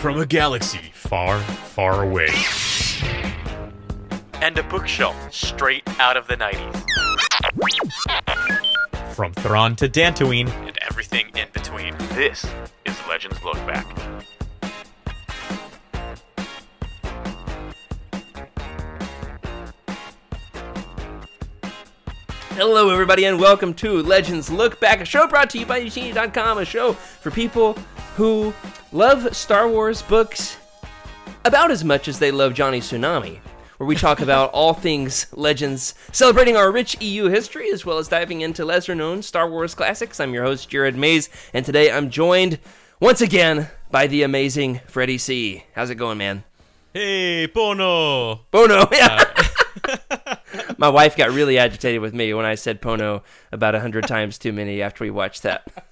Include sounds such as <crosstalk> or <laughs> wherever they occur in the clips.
from a galaxy far, far away. And a bookshelf straight out of the 90s. From Thrawn to Dantooine. And everything in between. This is Legends Look Back. Hello, everybody, and welcome to Legends Look Back, a show brought to you by Utini.com, a show for people who love Star Wars books about as much as they love Johnny Tsunami, where we talk about <laughs> all things Legends, celebrating our rich EU history, as well as diving into lesser known Star Wars classics. I'm your host, Jared Mays, and today I'm joined once again by the amazing Freddie C. How's it going, man? Hey, Pono! Bono, <laughs> yeah. Uh, <laughs> My wife got really agitated with me when I said Pono about a hundred times too many after we watched that.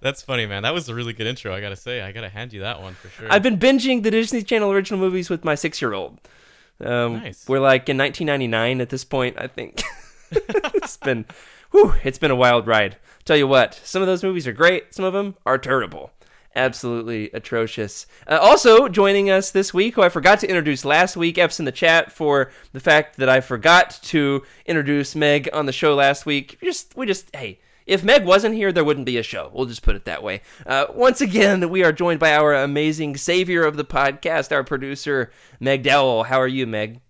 That's funny, man. That was a really good intro. I gotta say, I gotta hand you that one for sure. I've been binging the Disney Channel original movies with my six-year-old. Um, Nice. We're like in 1999 at this point, I think. <laughs> it's been, whew, it's been a wild ride. Tell you what, some of those movies are great. Some of them are terrible. Absolutely atrocious. Uh, also joining us this week, who I forgot to introduce last week, F's in the chat for the fact that I forgot to introduce Meg on the show last week. Just we just hey, if Meg wasn't here, there wouldn't be a show. We'll just put it that way. Uh, once again, we are joined by our amazing savior of the podcast, our producer, Meg Dowell. How are you, Meg?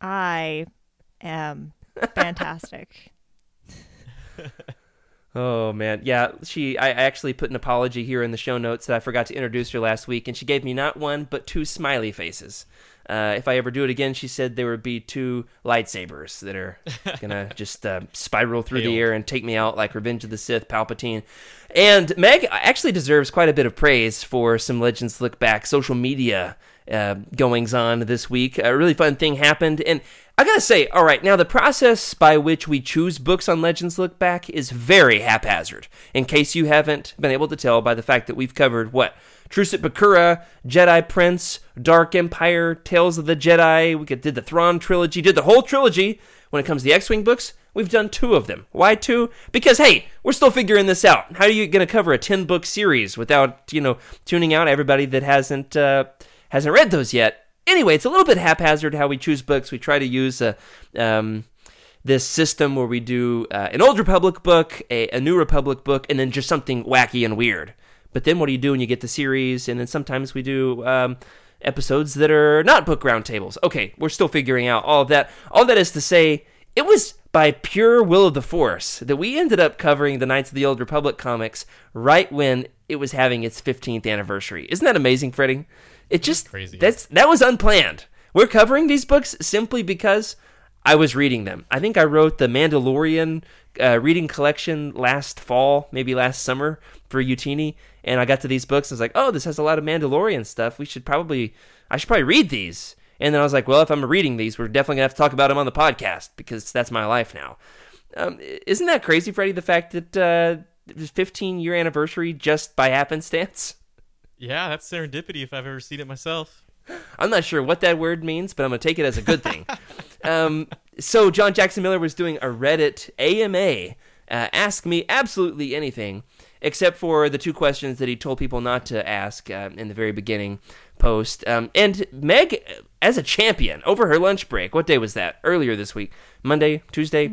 I am fantastic. <laughs> <laughs> Oh man, yeah. She, I actually put an apology here in the show notes that I forgot to introduce her last week, and she gave me not one but two smiley faces. Uh, if I ever do it again, she said there would be two lightsabers that are <laughs> gonna just uh, spiral through the air and take me out like Revenge of the Sith, Palpatine. And Meg actually deserves quite a bit of praise for some Legends Look Back social media uh, goings on this week. A really fun thing happened, and I gotta say, all right, now the process by which we choose books on Legends Look Back is very haphazard. In case you haven't been able to tell by the fact that we've covered what Truce at Bakura, Jedi Prince, Dark Empire, Tales of the Jedi. We did the Thrawn trilogy, did the whole trilogy. When it comes to the X-wing books, we've done two of them. Why two? Because hey, we're still figuring this out. How are you going to cover a ten book series without you know tuning out everybody that hasn't uh, hasn't read those yet? Anyway, it's a little bit haphazard how we choose books. We try to use a. Um, this system where we do uh, an old Republic book, a, a new Republic book, and then just something wacky and weird. But then what do you do when you get the series? And then sometimes we do um, episodes that are not book roundtables. Okay, we're still figuring out all of that. All that is to say, it was by pure will of the Force that we ended up covering the Knights of the Old Republic comics right when it was having its 15th anniversary. Isn't that amazing, Freddie? It just Crazy. That's that was unplanned. We're covering these books simply because I was reading them. I think I wrote the Mandalorian uh, reading collection last fall, maybe last summer for Utini, and I got to these books. and I was like, "Oh, this has a lot of Mandalorian stuff. We should probably, I should probably read these." And then I was like, "Well, if I'm reading these, we're definitely gonna have to talk about them on the podcast because that's my life now." Um, isn't that crazy, Freddie? The fact that uh, 15 year anniversary just by happenstance. yeah, that's serendipity if I've ever seen it myself. I'm not sure what that word means, but I'm gonna take it as a good thing. <laughs> um, so John Jackson Miller was doing a Reddit AMA, uh, ask me absolutely anything, except for the two questions that he told people not to ask uh, in the very beginning post. Um, and Meg, as a champion, over her lunch break, what day was that? Earlier this week, Monday, Tuesday.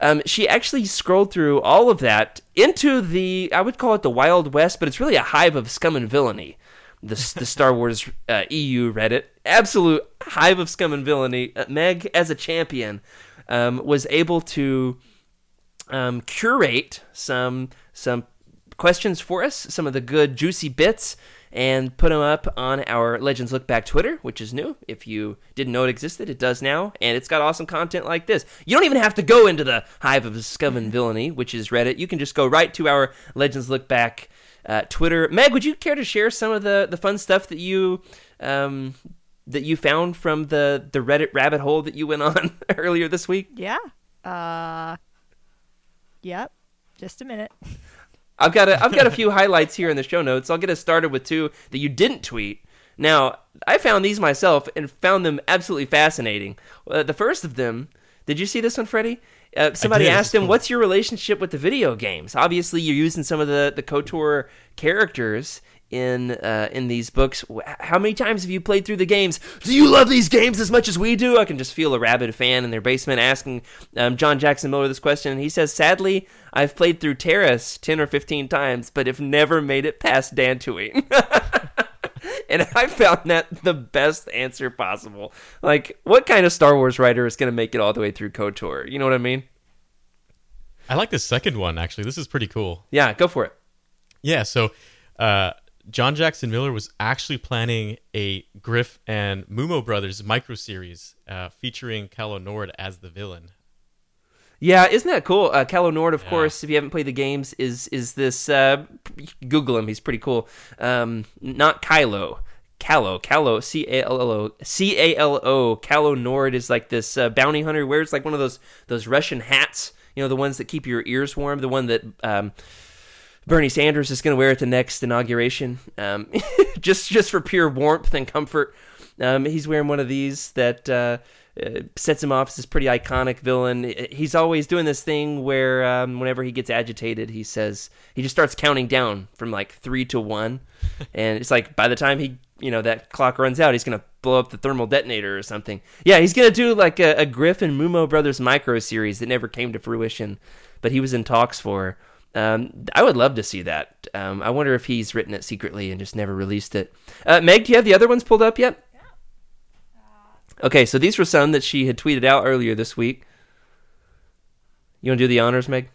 Um, she actually scrolled through all of that into the, I would call it the Wild West, but it's really a hive of scum and villainy. The, the Star <laughs> Wars uh, EU Reddit, absolute hive of scum and villainy. Uh, Meg, as a champion, um, was able to um, curate some some questions for us, some of the good juicy bits, and put them up on our Legends Look Back Twitter, which is new. If you didn't know it existed, it does now, and it's got awesome content like this. You don't even have to go into the hive of scum and <laughs> villainy, which is Reddit. You can just go right to our Legends Look Back uh, Twitter. Meg, would you care to share some of the the fun stuff that you um, that you found from the the Reddit rabbit hole that you went on <laughs> earlier this week? Yeah. Uh. Yep. Just a minute. <laughs> I've got a, I've got a few <laughs> highlights here in the show notes. I'll get us started with two that you didn't tweet. Now, I found these myself and found them absolutely fascinating. Uh, the first of them, did you see this one, Freddie? Uh, somebody asked him, "What's your relationship with the video games?" Obviously, you're using some of the the Kotor characters in uh, in these books. How many times have you played through the games? Do you love these games as much as we do? I can just feel a rabid fan in their basement asking um, John Jackson Miller this question, and he says, "Sadly, I've played through Taris ten or fifteen times, but have never made it past Dantooine." <laughs> and I found that the best answer possible. Like, what kind of Star Wars writer is going to make it all the way through KOTOR? You know what I mean? I like the second one actually. This is pretty cool. Yeah, go for it. Yeah, so uh, John Jackson Miller was actually planning a Gryph and Moomo Brothers micro series uh, featuring Calo Nord as the villain. Yeah, isn't that cool? Uh, Calo Nord, of Yeah. course, if you haven't played the games, is is this? Uh, Google him; he's pretty cool. Um, not Kylo, Calo, Calo, C A L L O, C A L O. Calo Nord is like this uh, bounty hunter. Wears like one of those those Russian hats. You know, the ones that keep your ears warm. The one that um, Bernie Sanders is going to wear it at the next inauguration, um, <laughs> just just for pure warmth and comfort. Um, he's wearing one of these that uh, uh, sets him off as this pretty iconic villain. He's always doing this thing where um, whenever he gets agitated, he says he just starts counting down from like three to one, <laughs> and it's like by the time he you know that clock runs out, he's gonna blow up the thermal detonator or something. Yeah, he's gonna do like a, a Gryph and Moomo Brothers micro series that never came to fruition, but he was in talks for. Um, I would love to see that. Um, I wonder if he's written it secretly and just never released it. Uh, Meg, do you have the other ones pulled up yet? Okay, so these were some that she had tweeted out earlier this week. You want to do the honors, Meg?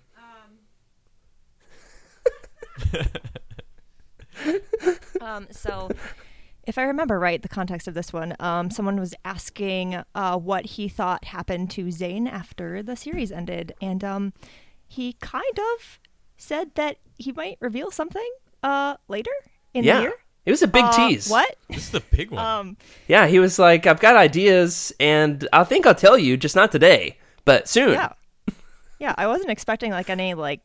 <laughs> Um, so, if I remember right, the context of this one, um, someone was asking uh, what he thought happened to Zayne after the series ended, and um, he kind of said that he might reveal something uh, later in yeah, the year. it was a big Uh, tease. What? This is the big one. Um, Yeah, he was like, "I've got ideas, and I think I'll tell you, just not today, but soon." yeah, yeah. I wasn't expecting like any like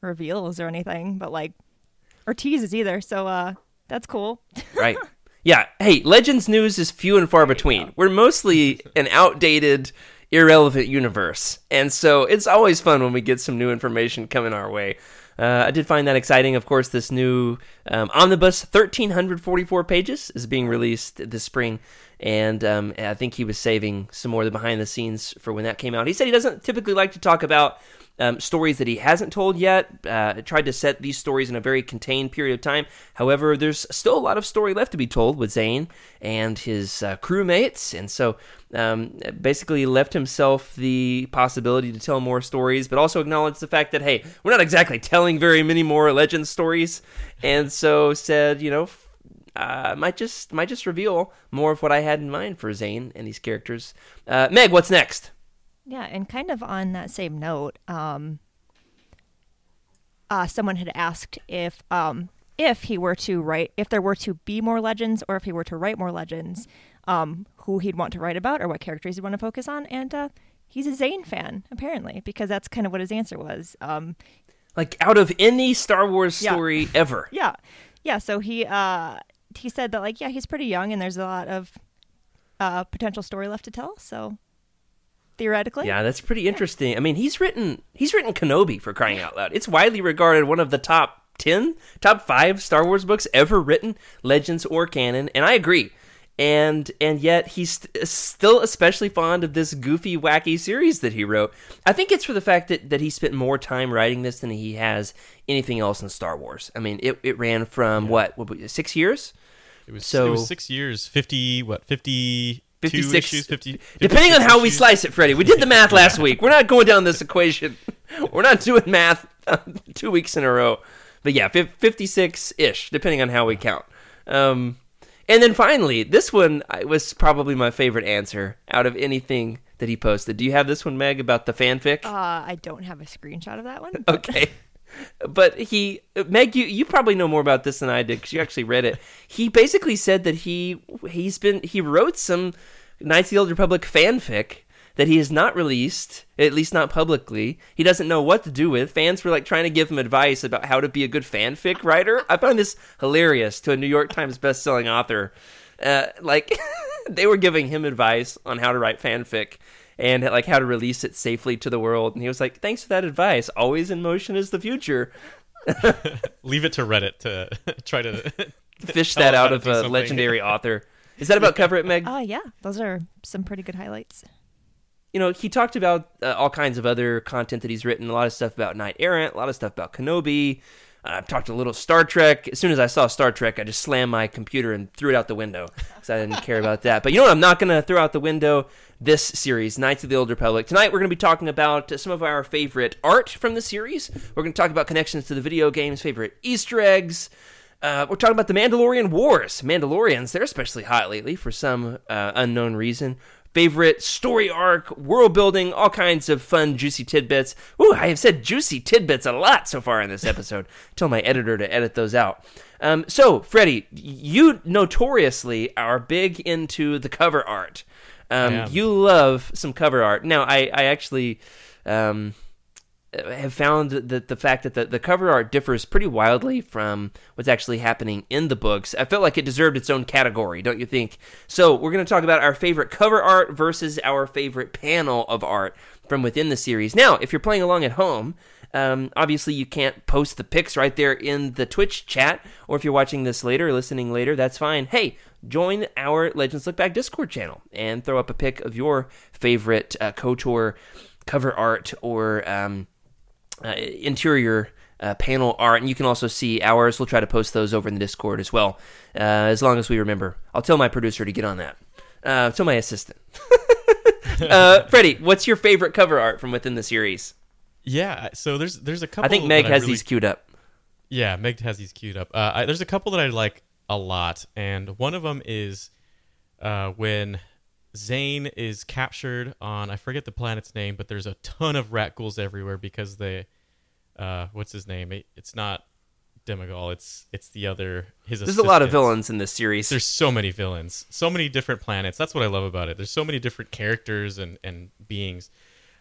reveals or anything, but like or teases either. So uh, that's cool. <laughs> right. Yeah. Hey, Legends news is few and far between. We're mostly an outdated, irrelevant universe, and so it's always fun when we get some new information coming our way. Uh, I did find that exciting. Of course, this new um, omnibus, thirteen hundred forty-four pages, is being released this spring, and um, I think he was saving some more of the behind the scenes for when that came out. He said he doesn't typically like to talk about um, stories that he hasn't told yet. Uh, tried to set these stories in a very contained period of time. However, there's still a lot of story left to be told with Zayne and his uh, crewmates, and so um, basically left himself the possibility to tell more stories, but also acknowledged the fact that hey, we're not exactly telling very many more legend stories, and so said, you know. Uh, might just might just reveal more of what I had in mind for Zayne and these characters. Uh, Meg, what's next? Yeah, and kind of on that same note, um, uh, someone had asked if um, if he were to write, if there were to be more legends, or if he were to write more legends, um, who he'd want to write about, or what characters he'd want to focus on. And uh, he's a Zayne fan, apparently, because that's kind of what his answer was. Um, Like out of any Star Wars Yeah. story ever. <laughs> yeah, yeah. So he uh, he said that like yeah, he's pretty young, and there's a lot of uh, potential story left to tell. So theoretically, Yeah, that's pretty interesting. I mean, he's written he's written Kenobi for crying out loud. It's widely regarded one of the top 10, top 5 Star Wars books ever written, legends or canon, and I agree. And and yet he's st- still especially fond of this goofy wacky series that he wrote. I think it's for the fact that, that he spent more time writing this than he has anything else in Star Wars. I mean, it, it ran from what, what 6 years? it was so- it was six years, fifty what fifty 56 issues, 50, Depending on 56 how we slice it, Freddie. We did the math last <laughs> week. We're not going down this equation. <laughs> We're not doing math two weeks in a row. But yeah, 56 ish, depending on how we count. Um, and then finally, this one was probably my favorite answer out of anything that he posted. Do you have this one, Meg, about the fanfic? Uh, I don't have a screenshot of that one. but- <laughs> okay. But he, Meg, you, you probably know more about this than I did because you actually read it. He basically said that he he's been he wrote some Knights of the Old Republic fanfic that he has not released, at least not publicly. He doesn't know what to do with. Fans were like trying to give him advice about how to be a good fanfic writer. I found this hilarious to a New York Times best-selling author. Uh, like <laughs> they were giving him advice on how to write fanfic and like how to release it safely to the world. And he was like, "Thanks for that advice. Always in motion is the future." <laughs> Leave it to Reddit to <laughs> try to fish that <laughs> out of a legendary author. Is that about cover it, Meg? Oh yeah, those are some pretty good highlights. you know, he talked about uh, all kinds of other content that he's written. A lot of stuff about Knight Errant, a lot of stuff about Kenobi. I've talked a little Star Trek. As soon as I saw Star Trek, I just slammed my computer and threw it out the window because I didn't care about that. But you know what? I'm not going to throw out the window this series, Knights of the Old Republic. Tonight, we're going to be talking about some of our favorite art from the series. We're going to talk about connections to the video games, favorite Easter eggs. Uh, we're talking about the Mandalorian Wars. Mandalorians, they're especially hot lately for some uh, unknown reason. Favorite story arc, world building, all kinds of fun, juicy tidbits. Ooh, I have said juicy tidbits a lot so far in this <laughs> episode. Tell my editor to edit those out. Um, so, Freddie, you notoriously are big into the cover art. Um, you love some cover art. Now, I, I actually um, have found that the fact that the, the cover art differs pretty wildly from what's actually happening in the books. I felt like it deserved its own category, don't you think? So, we're going to talk about our favorite cover art versus our favorite panel of art from within the series. Now, if you're playing along at home, um, obviously you can't post the pics right there in the Twitch chat, or if you're watching this later listening later, that's fine. Hey, join our Legends Look Back Discord channel and throw up a pic of your favorite uh, KOTOR cover art or um, uh, interior uh, panel art, and you can also see ours. We'll try to post those over in the Discord as well, uh, as long as we remember. I'll tell my producer to get on that. Uh, tell my assistant. <laughs> uh, Freddie, what's your favorite cover art from within the series? Yeah, so there's there's a couple. I think Meg has really- these queued up. Yeah, Meg has these queued up. Uh, I, there's a couple that I like a lot, and one of them is uh, when Zayne is captured on I forget the planet's name, but there's a ton of rakghouls everywhere because they, uh, what's his name? It, it's not Demagol. It's it's the other his. There's a lot of villains in this series. There's so many villains, so many different planets. That's what I love about it. There's so many different characters and, and beings,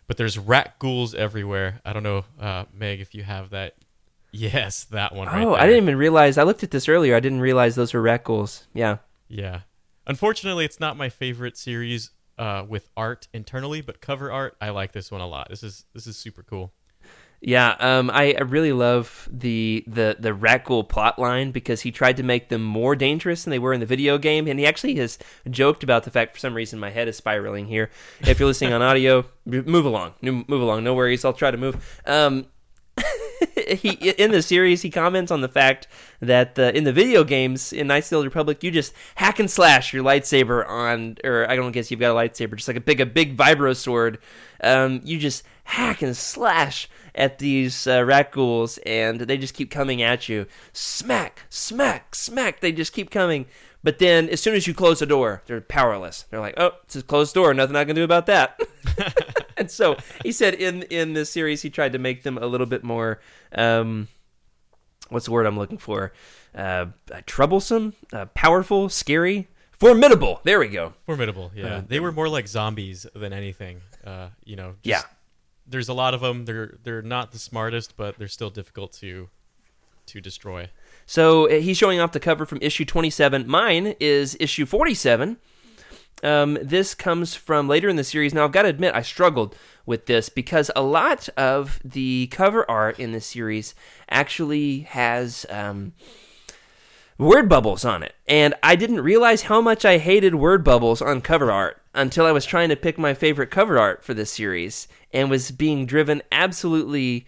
but there's rakghouls everywhere. I don't know, uh, Meg, if you have that. Yes, that one. right oh, I didn't even realize. I looked at this earlier. I didn't realize those were rakghouls. Yeah. Yeah. Unfortunately, it's not my favorite series uh, with art internally, but cover art, I like this one a lot. This is this is super cool. Yeah, um, I, I really love the the the ghoul plot line because he tried to make them more dangerous than they were in the video game, and he actually has joked about the fact for some reason my head is spiraling here. If you're listening on audio, <laughs> move along, move along. No worries, I'll try to move. Um, <laughs> he in the series he comments on the fact that in the video games in Knights of the Old Republic you just hack and slash your lightsaber on or I don't guess you've got a lightsaber just like a big a big vibro sword. Um, you just hack and slash at these uh, rakghouls and they just keep coming at you. Smack smack smack they just keep coming but then as soon as you close the door they're powerless they're like oh it's a closed door nothing I can do about that <laughs> and so he said in in this series he tried to make them a little bit more um what's the word i'm looking for uh troublesome uh, powerful scary formidable there we go Formidable, yeah. Uh, they were more like zombies than anything. Uh, you know, just- Yeah. There's a lot of them. They're they're not the smartest, but they're still difficult to to destroy. So uh, he's showing off the cover from issue 27 mine is issue 47 um, this comes from later in the series. Now, I've got to admit, I struggled with this because a lot of the cover art in this series actually has um, word bubbles on it. And I didn't realize how much I hated word bubbles on cover art until I was trying to pick my favorite cover art for this series and was being driven absolutely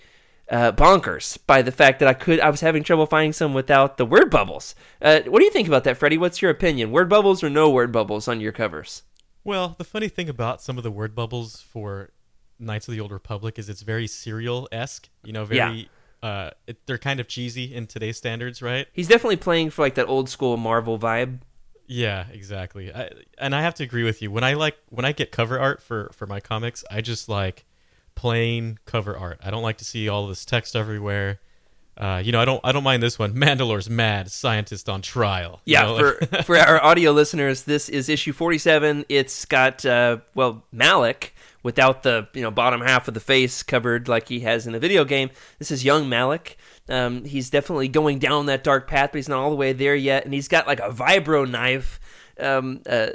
uh, bonkers by the fact that I could I was having trouble finding some without the word bubbles. Uh, what do you think about that, Freddie? What's your opinion? Word bubbles or no word bubbles on your covers? Well, the funny thing about some of the word bubbles for Knights of the Old Republic is it's very serial esque. You know, very uh, it, they're kind of cheesy in today's standards, right? He's definitely playing for like that old school Marvel vibe. Yeah, exactly. I, and I have to agree with you. When I like when I get cover art for for my comics, I just like plain cover art. I don't like to see all this text everywhere. Uh, you know, I don't I don't mind this one. <laughs> Mandalore's mad scientist on trial. Yeah, know, like- for <laughs> for our audio listeners, this is issue 47. It's got uh well, Malak without the, you know, bottom half of the face covered like he has in the video game. This is young Malak. Um, he's definitely going down that dark path, but he's not all the way there yet and he's got like a vibro knife um, uh,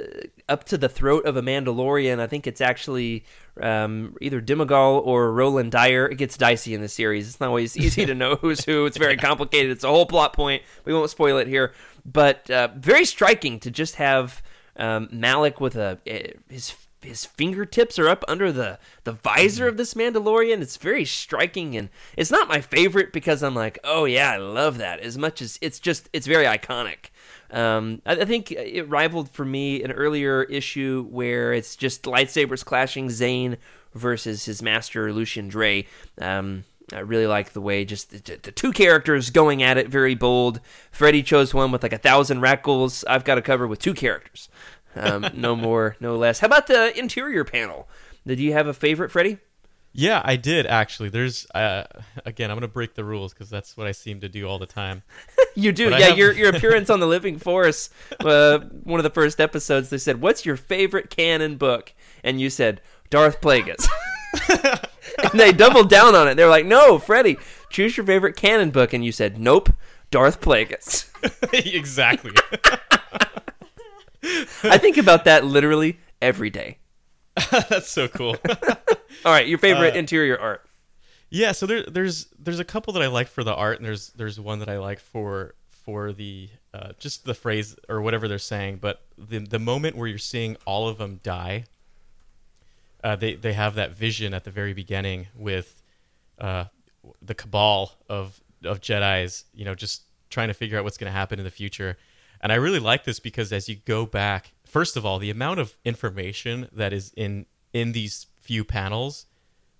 up to the throat of a Mandalorian. I think it's actually um, either Demagol or Rohlan Dyre. It gets dicey in the series. It's not always <laughs> easy to know who's who. It's very complicated. It's a whole plot point. We won't spoil it here, but uh, very striking to just have um, Malak with a eh, his his fingertips are up under the the visor of this Mandalorian. It's very striking, and it's not my favorite because I'm like, oh yeah, I love that as much as it's just it's very iconic. Um, I, I think it rivaled for me an earlier issue where it's just lightsabers clashing, Zayne versus his master Lucien Draay. Um, I really like the way just the, the, two characters going at it, very bold. Freddy chose one with like a thousand rakghouls. I've got a cover with two characters. Um, no <laughs> more, no less. How about the interior panel? Did you have a favorite, Freddy? Yeah, I did actually. There's uh, again, I'm gonna break the rules because that's what I seem to do all the time. <laughs> you do, But yeah. have- Your your <laughs> appearance on the Living Force, uh, one of the first episodes. They said, "What's your favorite canon book?" And you said, "Darth Plagueis." <laughs> and they doubled down on it. They were like, "No, Freddy, choose your favorite canon book." And you said, "Nope, Darth Plagueis." exactly. I think about that literally every day. <laughs> that's so cool. <laughs> All right, your favorite Uh, interior art. Yeah, so there, there's there's a couple that I like for the art, and there's there's one that I like for for the uh, just the phrase or whatever they're saying. But the the moment where you're seeing all of them die, uh, they they have that vision at the very beginning with uh, the cabal of of Jedi's, you know, just trying to figure out what's going to happen in the future. And I really like this because as you go back, first of all, the amount of information that is in in these few panels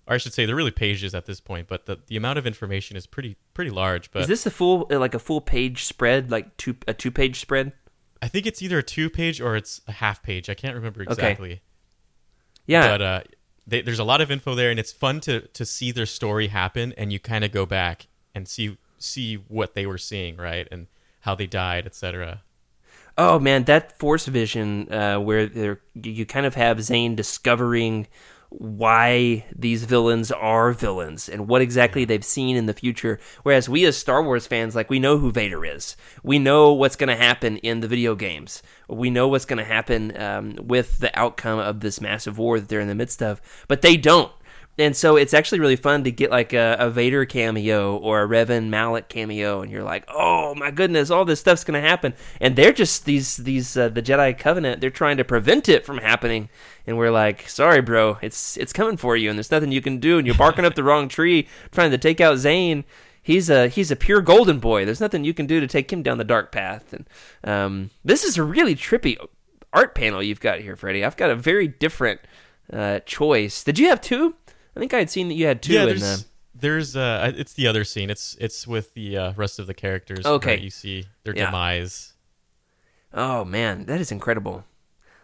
or I should say they're really pages at this point, but the, the amount of information is pretty pretty large. But Is this a full uh, like a full page spread, like two a two page spread? I think it's either a two page or it's a half page. I can't remember exactly. Okay. Yeah, But uh, they, there's a lot of info there, and it's fun to to see their story happen, and you kind of go back and see see what they were seeing, right, and how they died, etc. Oh man, that force vision uh, where you kind of have Zayne discovering why these villains are villains and what exactly they've seen in the future. Whereas we as Star Wars fans, like we know who Vader is, we know what's going to happen in the video games, we know what's going to happen um, with the outcome of this massive war that they're in the midst of, but they don't. And so it's actually really fun to get like a, a Vader cameo or a Revan Malak cameo, and you're like, oh my goodness, all this stuff's gonna happen, and they're just these these uh, the Jedi Covenant. They're trying to prevent it from happening, and we're like, sorry, bro, it's it's coming for you, and there's nothing you can do, and you're barking up the wrong tree trying to take out Zayne. He's a he's a pure golden boy. There's nothing you can do to take him down the dark path. And um, this is a really trippy art panel you've got here, Freddie. I've got a very different uh, choice. Did you have two? I think I had seen that you had two. yeah, in, there's uh, there's uh, it's the other scene. It's it's with the uh, rest of the characters. Okay. you see their Yeah. demise. Oh man, that is incredible.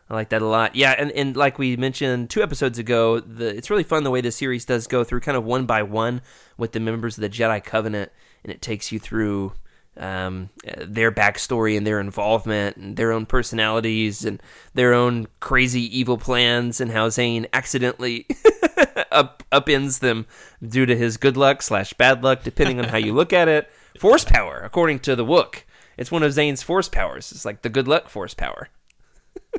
I like that a lot. Yeah, and, and like we mentioned two episodes ago, the it's really fun the way the series does go through kind of one by one with the members of the Jedi Covenant, and it takes you through um, their backstory and their involvement and their own personalities and their own crazy evil plans and how Zayne accidentally <laughs> up upends them due to his good luck slash bad luck, depending on how you look at it. <laughs> Force power, according to the Wook. It's one of Zayne's force powers. It's like the good luck force power. <laughs>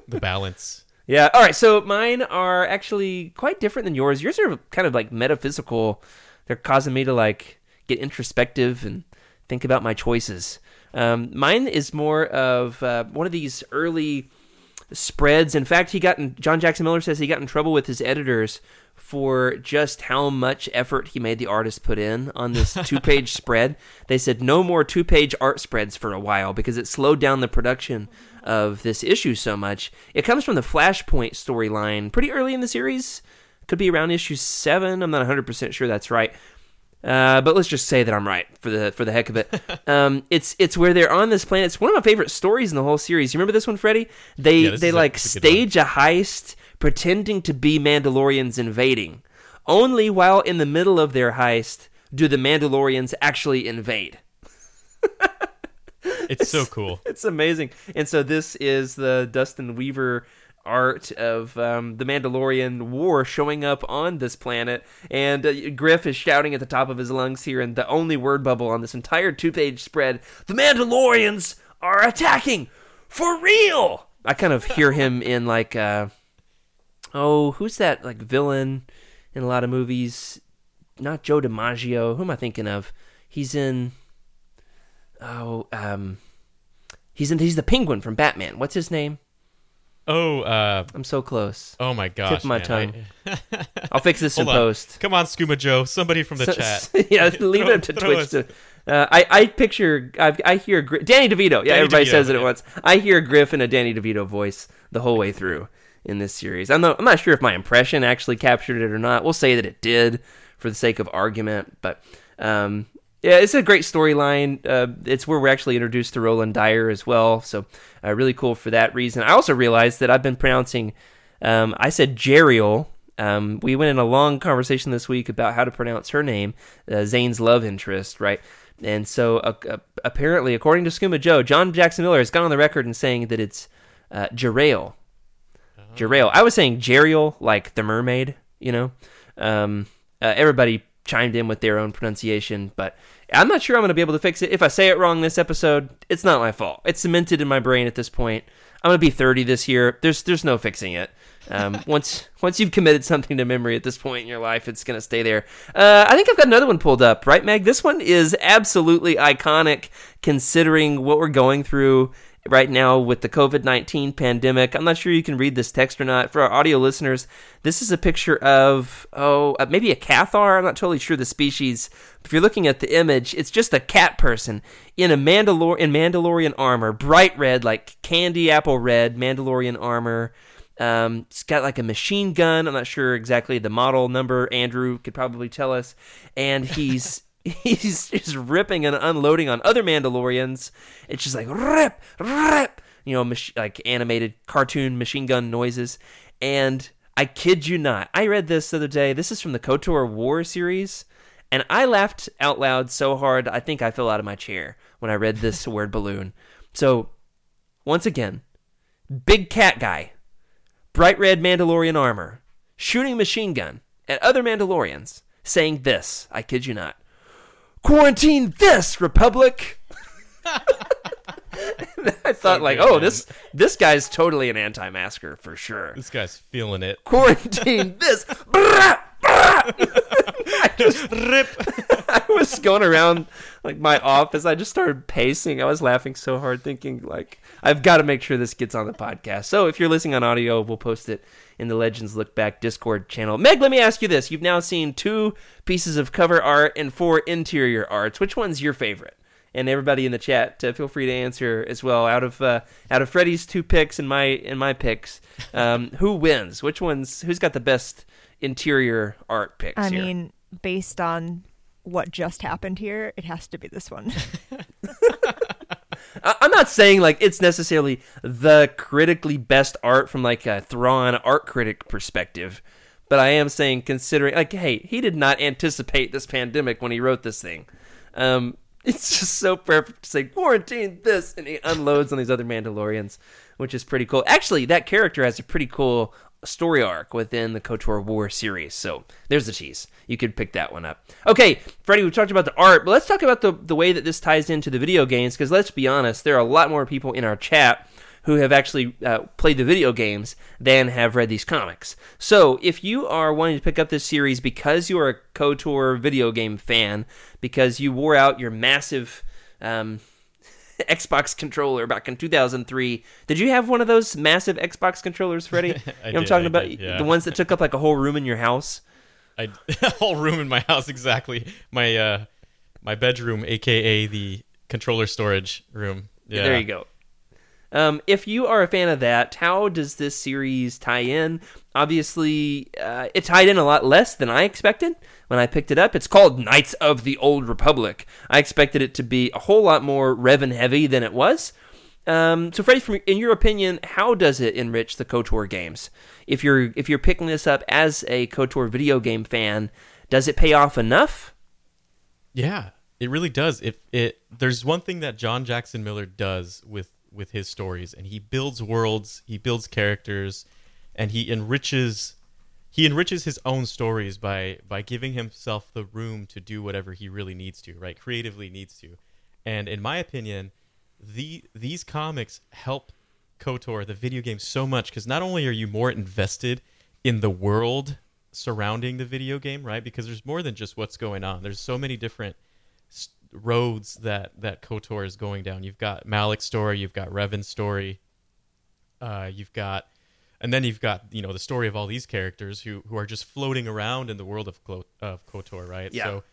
The balance. Yeah. All right. So mine are actually quite different than yours. Yours are kind of like metaphysical. They're causing me to like get introspective and think about my choices. Um, mine is more of uh, one of these early spreads. In fact, he got in, John Jackson Miller says he got in trouble with his editors for just how much effort he made the artist put in on this <laughs> two-page spread. They said no more two-page art spreads for a while because it slowed down the production of this issue so much. It comes from the Flashpoint storyline pretty early in the series. Could be around issue 7. I'm not 100% sure that's right. Uh, but let's just say that I'm right for the for the heck of it. <laughs> Um, it's it's where they're on this planet. It's one of my favorite stories in the whole series. You remember this one, Freddie? They Yeah, they a- like a good one. stage a heist pretending to be Mandalorians invading. Only while in the middle of their heist do the Mandalorians actually invade. It's so <laughs> cool. It's amazing. And so this is the Dustin Weaver art of um, the Mandalorian war showing up on this planet. And uh, Gryph is shouting at the top of his lungs here, and the only word bubble on this entire two page spread the Mandalorians are attacking for real. I kind of hear him in like, uh, oh, who's that like villain in a lot of movies? Not Joe DiMaggio. Who am I thinking of? He's in. Oh, um, he's in. He's the Penguin from Batman. What's his name? Oh, uh, I'm so close. oh my gosh. Tip my man, tongue. I- <laughs> I'll fix this in Hold on. post. Come on, Skooma Joe. Somebody from the So- chat. <laughs> yeah, <laughs> leave it up to throw Twitch. us. To, uh, I I picture I, I hear Danny DeVito. Yeah, Danny everybody DeVito, says it at yeah. once. I hear Gryph in a Danny DeVito voice the whole way through in this series. I'm not I'm not sure if my impression actually captured it or not. We'll say that it did for the sake of argument, but um, yeah, it's a great storyline. Uh, it's where we're actually introduced to Rohlan Dyre as well, so uh, really cool for that reason. I also realized that I've been pronouncing. Um, I said Jeriel. Um, we went in a long conversation this week about how to pronounce her name, uh, Zayne's love interest, right? And so uh, uh, apparently, according to Skooma Joe, John Jackson Miller has gone on the record and saying that it's uh, Jerael. Jerael. I was saying Jeriel, like the mermaid, you know. Um, uh, everybody chimed in with their own pronunciation, but I'm not sure I'm going to be able to fix it. If I say it wrong this episode, it's not my fault. It's cemented in my brain at this point. I'm going to be 30 this year. There's there's no fixing it. Um, <laughs> once once you've committed something to memory at this point in your life, it's going to stay there. Uh, I think I've got another one pulled up, right, Meg? This one is absolutely iconic considering what we're going through right now with the COVID 19 pandemic. I'm not sure you can read this text or not. For our audio listeners, this is a picture of, oh, uh, maybe a cathar. I'm not totally sure the species. If you're looking at the image, it's just a cat person in a Mandalor- in Mandalorian armor, bright red, like candy apple red Mandalorian armor. Um, it's got like a machine gun. I'm not sure exactly the model number. Andrew could probably tell us. And he's he's just ripping and unloading on other Mandalorians. It's just like rip, rip, you know, mach- like animated cartoon machine gun noises. And I kid you not, I read this the other day. This is from the KOTOR War series, and I laughed out loud so hard I think I fell out of my chair when I read this word balloon. So, once again, big cat guy, bright red Mandalorian armor, shooting machine gun at other Mandalorians, saying this. I kid you not. Quarantine this, Republic. <laughs> I thought, like, good, oh, man. this this guy's totally an anti-masker for sure. This guy's feeling it. Quarantine <laughs> this. Brah, brah. I just Rip. <laughs> I was going around like my office. I just started pacing. I was laughing so hard, thinking like I've got to make sure this gets on the podcast. So if you're listening on audio, we'll post it in the Legends Look Back Discord channel. Meg, let me ask you this: You've now seen two pieces of cover art and four interior arts. Which one's your favorite? And everybody in the chat, uh, feel free to answer as well. Out of uh, out of Freddie's two picks and my and my picks, um, who wins? Which one's who's got the best interior art picks? I here? mean, based on what just happened here, it has to be this one. <laughs> I'm not saying like it's necessarily the critically best art from like a Thrawn art critic perspective, but I am saying considering like, hey, he did not anticipate this pandemic when he wrote this thing. Um, <laughs> it's just so perfect to say quarantine this, and he unloads on these other Mandalorians, which is pretty cool. Actually, that character has a pretty cool story arc within the KOTOR War series. So there's the tease. You could pick that one up. Okay, Freddie, we talked about the art, but let's talk about the the way that this ties into the video games. Because let's be honest, there are a lot more people in our chat who have actually uh, played the video games than have read these comics. So if you are wanting to pick up this series because you are a KOTOR video game fan, because you wore out your massive um, <laughs> Xbox controller back in 2003. Did you have one of those massive Xbox controllers, Freddie? <laughs> you know I'm talking I about? did, yeah. The ones that took up like a whole room in your house? I a <laughs> whole room in my house exactly. My uh my bedroom, aka the controller storage room. Yeah. There you go. Um, if you are a fan of that, how does this series tie in? Obviously, uh, it tied in a lot less than I expected when I picked it up. It's called Knights of the Old Republic. I expected it to be a whole lot more Revan heavy than it was. Um, so, Freddie, from, in your opinion, how does it enrich the KOTOR games? If you're if you're picking this up as a KOTOR video game fan, does it pay off enough? Yeah, it really does. It it there's one thing that John Jackson Miller does with with his stories, and he builds worlds, he builds characters, and he enriches he enriches his own stories by by giving himself the room to do whatever he really needs to, right? Creatively needs to. And in my opinion, the these comics help KOTOR, the video game, so much because not only are you more invested in the world surrounding the video game, right? Because there's more than just what's going on. There's so many different roads that that KOTOR is going down. You've got Malak's story, you've got Revan's story, uh, you've got, and then you've got you know the story of all these characters who who are just floating around in the world of Clo- of KOTOR, right? Yeah. So,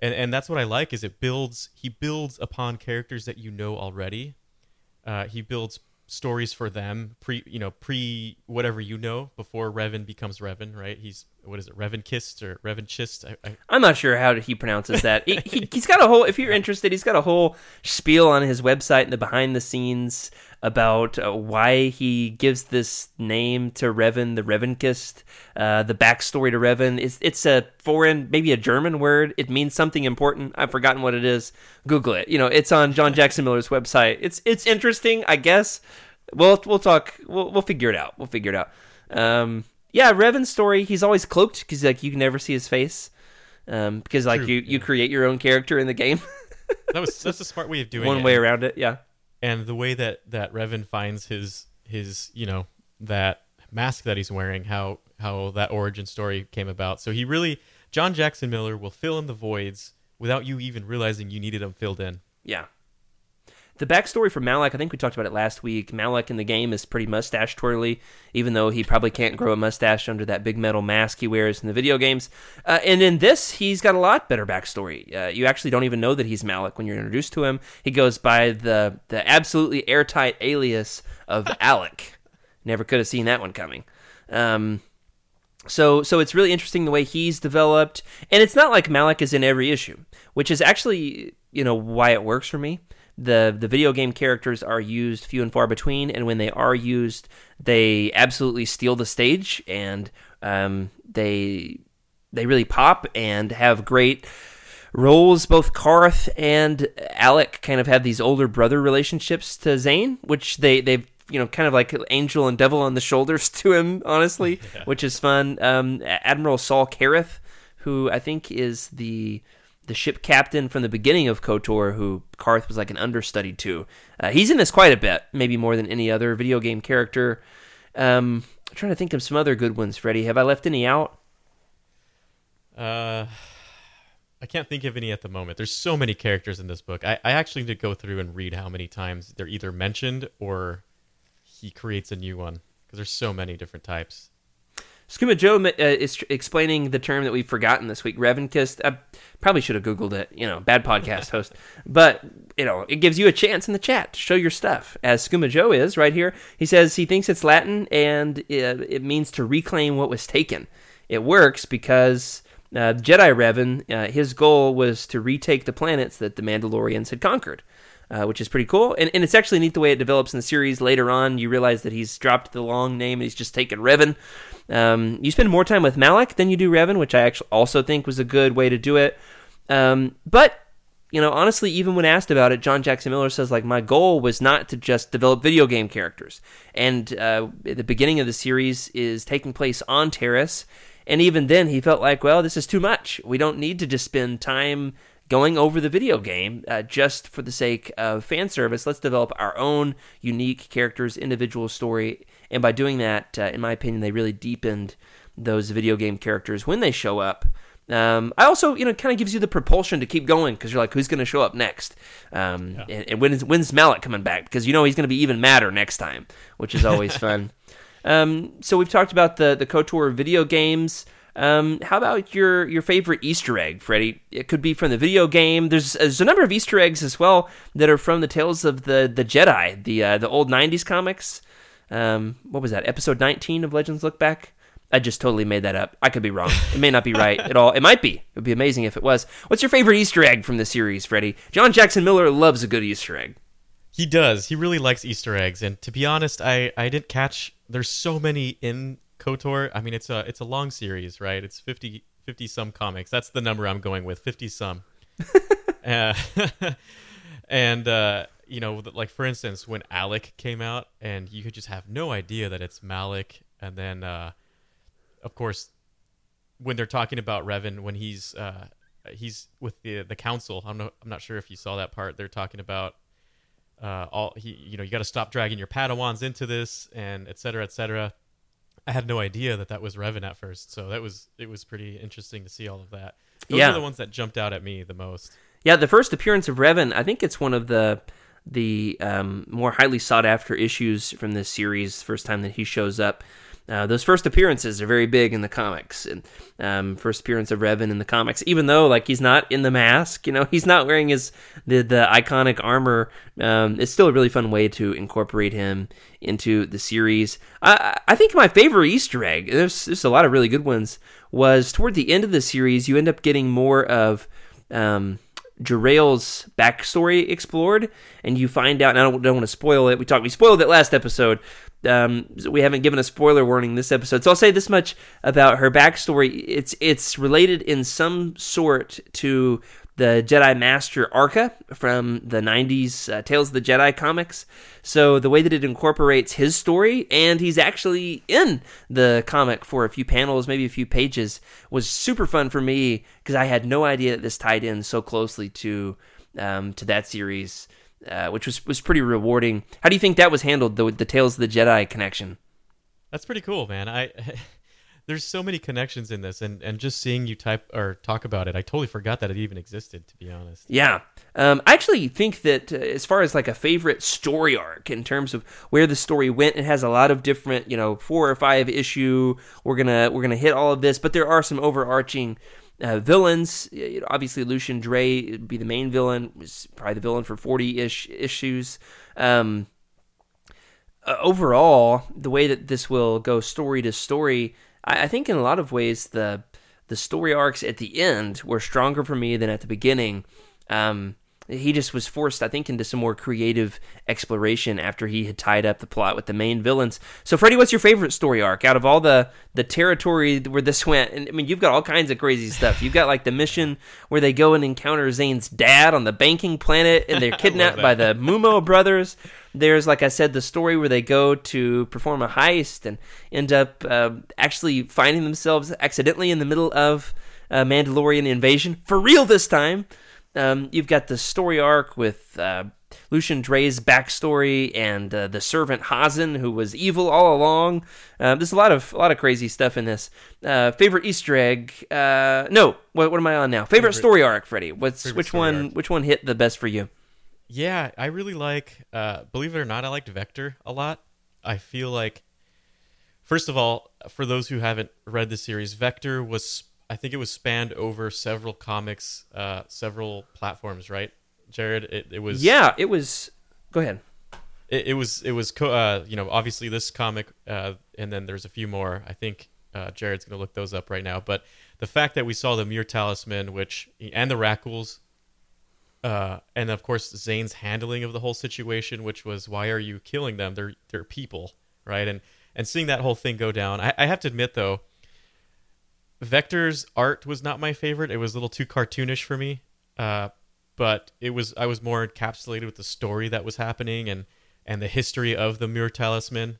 and and that's what I like is it builds he builds upon characters that you know already. Uh, he builds stories for them pre you know pre whatever you know before Revan becomes Revan, right? He's what is it, Revan Kist or Revan Chist? I, I'm not sure how he pronounces that. he, he, he's got a whole. If you're interested, he's got a whole spiel on his website and the behind the scenes about uh, why he gives this name to Revan, the Revanchist, uh, the backstory to Revan. It's it's a foreign, maybe a German word. It means something important. I've forgotten what it is. Google it. You know, it's on John Jackson Miller's website. It's it's interesting, I guess. We'll we'll talk. We'll we'll figure it out. We'll figure it out. Um, yeah, Revan's story. He's always cloaked because like you can never see his face. Um, because like True, you you create your own character in the game, that was that's a smart way of doing it. <laughs> one it. way around it. Yeah. and the way that that Revan finds his his you know that mask that he's wearing, how how that origin story came about. So he really John Jackson Miller will fill in the voids without you even realizing you needed them filled in. Yeah. The backstory for Malak, I think we talked about it last week. Malak in the game is pretty mustache twirly, even though he probably can't grow a mustache under that big metal mask he wears in the video games. Uh, and in this, he's got a lot better backstory. Uh, you actually don't even know that he's Malak when you're introduced to him. He goes by the the absolutely airtight alias of <laughs> Alec. Never could have seen that one coming. Um, so so it's really interesting the way he's developed, and it's not like Malak is in every issue, which is actually you know why it works for me. The the video game characters are used few and far between, and when they are used, they absolutely steal the stage, and um, they they really pop and have great roles. Both Carth and Alec kind of have these older brother relationships to Zayne, which they they've you know kind of like angel and devil on the shoulders <laughs> to him, honestly, <laughs> which is fun. Um, Admiral Saul Karath, who I think is the the ship captain from the beginning of KOTOR, who Carth was like an understudy to. Uh, he's in this quite a bit, maybe more than any other video game character. Um, I'm trying to think of some other good ones, Freddie. Have I left any out? Uh, I can't think of any at the moment. There's so many characters in this book. I, I actually need to go through and read how many times they're either mentioned or he creates a new one because there's so many different types. Skooma Joe uh, is explaining the term that we've forgotten this week, Revanchist. I probably should have Googled it, you know, bad podcast <laughs> host. But, you know, it gives you a chance in the chat to show your stuff, as Skooma Joe is right here. He says he thinks it's Latin and uh, it means to reclaim what was taken. It works because uh, Jedi Revan, uh, his goal was to retake the planets that the Mandalorians had conquered. Uh, which is pretty cool. And, and it's actually neat the way it develops in the series. Later on, you realize that he's dropped the long name and he's just taken Revan. Um, you spend more time with Malak than you do Revan, which I actually also think was a good way to do it. Um, but you know, honestly, even when asked about it, John Jackson Miller says like my goal was not to just develop video game characters. And uh, the beginning of the series is taking place on Taris, and even then, he felt like, well, this is too much. We don't need to just spend time going over the video game uh, just for the sake of fan service. Let's develop our own unique characters, individual story, and by doing that, uh, in my opinion, they really deepened those video game characters when they show up. Um, I also, you know, kind of gives you the propulsion to keep going because you're like, who's going to show up next? Um, And, and when is, when's Malak coming back? Because you know he's going to be even madder next time, which is always <laughs> fun. Um, so we've talked about the the KOTOR video games. Um, how about your your favorite Easter egg, Freddie? It could be from the video game. There's, there's a number of Easter eggs as well that are from the Tales of the the Jedi, the uh, the old '90s comics. Um, what was that? Episode 19 of Legends Look Back. I just totally made that up. I could be wrong. It may not be right at all. It might be. It would be amazing if it was. What's your favorite Easter egg from the series, Freddie? John Jackson Miller loves a good Easter egg. He does. He really likes Easter eggs, and to be honest, I I didn't catch. There's so many in Kotor. I mean, it's a it's a long series, right? It's 50, 50 some comics. That's the number I'm going with. Fifty some. <laughs> uh, <laughs> and uh, you know, like for instance, when Alec came out, and you could just have no idea that it's Malak, and then uh, of course, when they're talking about Revan, when he's uh, he's with the the council. I'm not I'm not sure if you saw that part. They're talking about uh, all he, you know, you got to stop dragging your Padawans into this, and et cetera, et cetera. I had no idea that that was Revan at first, so that was it was pretty interesting to see all of that. Those Yeah. are the ones that jumped out at me the most. Yeah, the first appearance of Revan, I think it's one of the the um, more highly sought after issues from this series. First time that he shows up. Uh, those first appearances are very big in the comics, and um, first appearance of Revan in the comics, even though like he's not in the mask, you know, <laughs> he's not wearing his the the iconic armor. Um, it's still a really fun way to incorporate him into the series. I I think my favorite Easter egg, there's there's a lot of really good ones, was toward the end of the series. You end up getting more of um, backstory explored, and you find out. And I don't, don't want to spoil it. We talked. We spoiled it last episode. Um, we haven't given a spoiler warning this episode, so I'll say this much about her backstory. It's it's related in some sort to the Jedi Master Arca from the '90s uh, Tales of the Jedi comics. So the way that it incorporates his story, and he's actually in the comic for a few panels, maybe a few pages, was super fun for me because I had no idea that this tied in so closely to um, to that series, uh, which was was pretty rewarding. How do you think that was handled? The the Tales of the Jedi connection. That's pretty cool, man. I <laughs> there's so many connections in this, and and just seeing you type or talk about it, I totally forgot that it even existed. To be honest. Yeah. Um, I actually think that uh, as far as like a favorite story arc in terms of where the story went, it has a lot of different, you know, four or five issue. We're gonna we're gonna hit all of this, but there are some overarching uh, villains. You know, obviously, Lucien Draay would be the main villain. Was probably the villain for forty ish issues. Um, uh, overall, the way that this will go story to story, I, I think in a lot of ways the the story arcs at the end were stronger for me than at the beginning. Um, he just was forced, I think, into some more creative exploration after he had tied up the plot with the main villains. So, Freddie, what's your favorite story arc out of all the the territory where this went? And I mean, you've got all kinds of crazy stuff. You've got like the mission where they go and encounter Zayne's dad on the banking planet, and they're <laughs> kidnapped by the Moomo brothers. There's, like I said, the story where they go to perform a heist and end up uh, actually finding themselves accidentally in the middle of a Mandalorian invasion for real this time. Um, you've got the story arc with uh, Lucien Draay's backstory and uh, the servant Hazen, who was evil all along. Uh, there's a lot of a lot of crazy stuff in this. Uh, favorite Easter egg? Uh, no, what, what am I on now? Favorite, Favorite- story arc, Freddie. What's which one? arc. Which one hit the best for you? Yeah, I really like. Uh, believe it or not, I liked Vector a lot. I feel like, first of all, for those who haven't read the series, Vector was. I think it was spanned over several comics, uh, several platforms, right, Jared? It, it was. Yeah, it was. Go ahead. It, it was. It was. Co- uh, you know, obviously this comic, uh, and then there's a few more. I think uh, Jared's gonna look those up right now. But the fact that we saw the Muur Talisman, which and the rakghouls, uh, and of course Zayne's handling of the whole situation, which was why are you killing them? They're they're people, right? And and seeing that whole thing go down, I, I have to admit though, Vector's art was not my favorite. It was a little too cartoonish for me. Uh, but it was I was more encapsulated with the story that was happening and and the history of the Muur Talisman.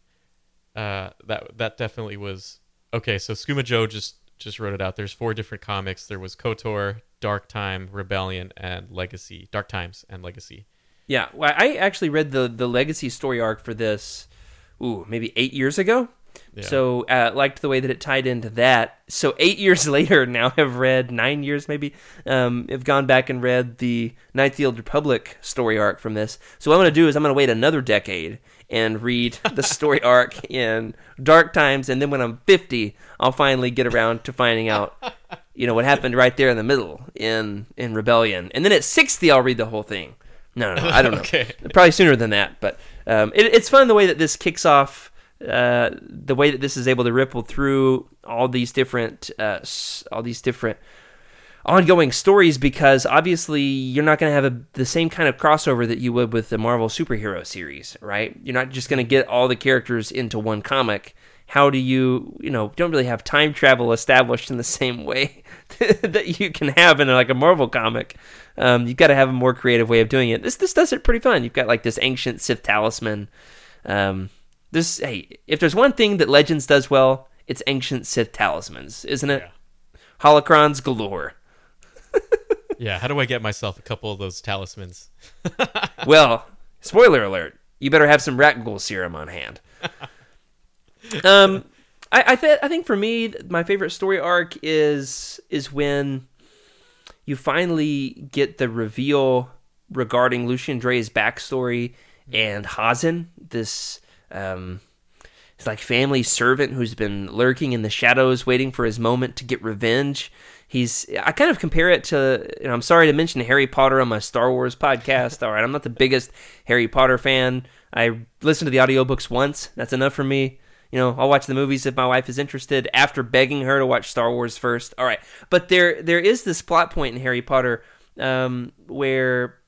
Uh, that that definitely was okay. So Skooma Joe just just wrote it out. There's four different comics. There was Kotor, Dark Time, Rebellion, and Legacy. Dark Times and Legacy. Yeah, well, I actually read the the legacy story arc for this. Ooh, maybe eight years ago. Yeah. So uh, liked the way that it tied into that. So eight <laughs> years later, now have read nine years maybe. Um, have gone back and read the Ninth Field Republic story arc from this. So what I'm going to do is I'm going to wait another decade and read <laughs> the story arc in Dark Times, and then when I'm 50, I'll finally get around to finding out, you know, what happened right there in the middle in in Rebellion, and then at 60, I'll read the whole thing. No, no, no I don't know. <laughs> Okay. Probably sooner than that, but um, it, it's fun the way that this kicks off. Uh, the way that this is able to ripple through all these different, uh, all these different ongoing stories, because obviously you're not going to have a, the same kind of crossover that you would with the Marvel superhero series, right? You're not just going to get all the characters into one comic. How do you, you know, don't really have time travel established in the same way <laughs> that you can have in like a Marvel comic. Um, you've got to have a more creative way of doing it. This this does it pretty fun. You've got like this ancient Sith talisman. Um, this hey, if there's one thing that Legends does well, it's ancient Sith talismans, isn't it? Holocrons galore. <laughs> Yeah. How do I get myself a couple of those talismans? <laughs> Well, Spoiler alert: you better have some Rakghoul serum on hand. <laughs> um, I I, th- I think for me, my favorite story arc is is when you finally get the reveal regarding Lucien Draay's backstory and Hazen, this um, it's like family servant who's been lurking in the shadows, waiting for his moment to get revenge. He's I kind of compare it to. I'm sorry to mention Harry Potter on my Star Wars podcast. <laughs> All right, I'm not the biggest Harry Potter fan. I listened to the audiobooks once. That's enough for me. You know, I'll watch the movies if my wife is interested after begging her to watch Star Wars first. All right, but there there is this plot point in Harry Potter um, where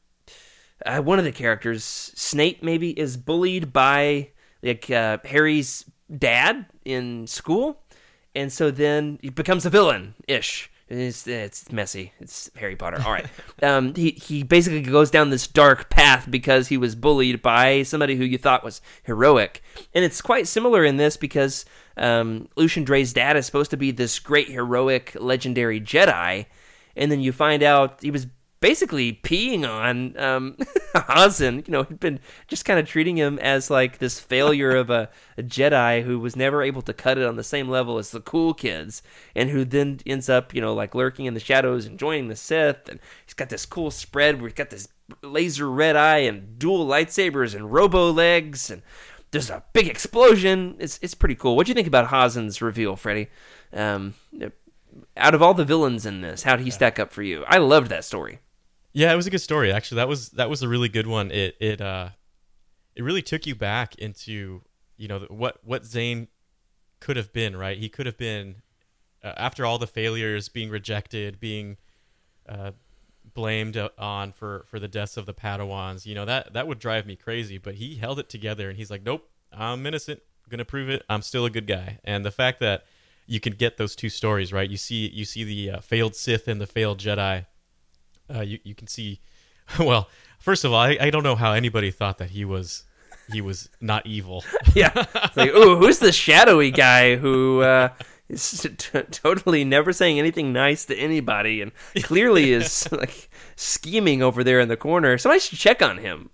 uh, one of the characters, Snape, maybe, is bullied by like uh, Harry's dad in school, and so then he becomes a villain ish. It's, it's messy. It's Harry Potter. All right. <laughs> um, he he basically goes down this dark path because he was bullied by somebody who you thought was heroic, and it's quite similar in this because um, Lucien Draay's dad is supposed to be this great heroic legendary Jedi, and then you find out he was basically peeing on um, <laughs> Hazen. You know, had been just kind of treating him as like this failure of a, a, Jedi who was never able to cut it on the same level as the cool kids, and who then ends up, you know, like lurking in the shadows and joining the Sith. And he's got this cool spread where he's got this laser red eye and dual lightsabers and robo legs and. There's a big explosion. It's it's pretty cool. What do you think about Hazen's reveal, Freddie? Um, out of all the villains in this, how did he stack up for you? I loved that story. Yeah, it was a good story actually. That was that was a really good one. It it uh it really took you back into you know what what Zayne could have been. Right, he could have been uh, after all the failures, being rejected, being uh, blamed on for for the deaths of the Padawans. You know that that would drive me crazy. But he held it together, and he's like, "Nope, I'm innocent. I'm gonna prove it. I'm still a good guy." And the fact that you can get those two stories right, you see you see the uh, failed Sith and the failed Jedi uh, you you can see. <laughs> Well, first of all, I, I don't know how anybody thought that he was he was not evil. <laughs> yeah, like ooh, who's the shadowy guy who uh, is t- totally never saying anything nice to anybody and clearly is <laughs> like scheming over there in the corner. Somebody should check on him.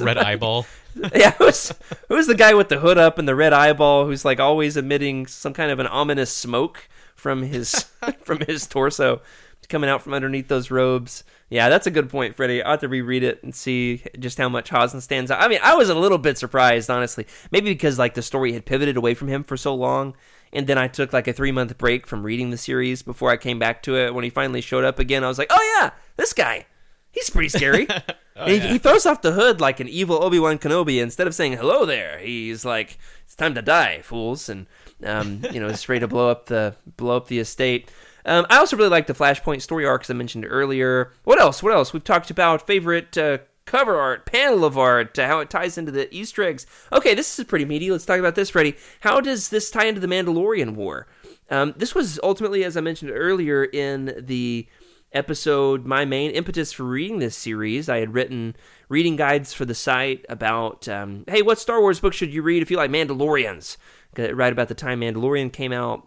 Red eyeball. yeah, who's who's the guy with the hood up and the red eyeball who's like always emitting some kind of an ominous smoke from his from his torso coming out from underneath those robes. Yeah, that's a good point, Freddie. I have to reread it and see just how much Hazen stands out. I mean, I was a little bit surprised, honestly. Maybe because like the story had pivoted away from him for so long, and then I took like a three month break from reading the series before I came back to it. When he finally showed up again, I was like, oh yeah, this guy. He's pretty scary. <laughs> oh, he, yeah. he, throws off the hood like an evil Obi Wan Kenobi. Instead of saying hello there, he's like, "It's time to die, fools!" And um, you know, is ready to blow up the blow up the estate. Um, I also really like the Flashpoint story arcs I mentioned earlier. What else? What else? We've talked about favorite uh, cover art, panel of art, uh, how it ties into the Easter eggs. Okay, this is pretty meaty. Let's talk about this, Freddie. How does this tie into the Mandalorian War? Um, this was ultimately, as I mentioned earlier, in the episode, my main impetus for reading this series. I had written reading guides for the site about, um, hey, what Star Wars book should you read if you like Mandalorians? Right about the time Mandalorian came out,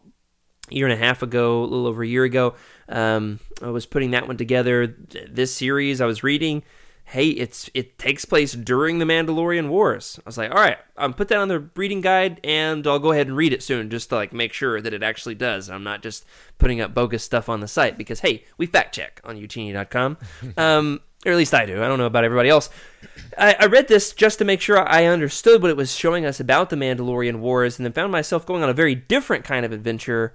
year and a half ago, a little over a year ago. Um, I was putting that one together. This series I was reading, hey, it's it takes place during the Mandalorian Wars. I was like, all right, I'm put that on the reading guide, and I'll go ahead and read it soon, just to like make sure that it actually does. I'm not just putting up bogus stuff on the site because hey, we fact check on Youtini.com. <laughs> um, or at least I do. I don't know about everybody else. I, I, read this just to make sure I understood what it was showing us about the Mandalorian Wars, and then found myself going on a very different kind of adventure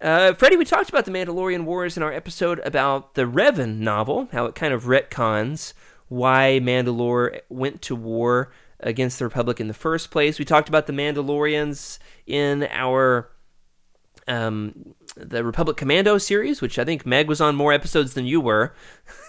uh, Freddie, we talked about the Mandalorian Wars in our episode about the Revan novel, how it kind of retcons why Mandalore went to war against the Republic in the first place. We talked about the Mandalorians in our um, the Republic Commando series, which I think Meg was on more episodes than you were,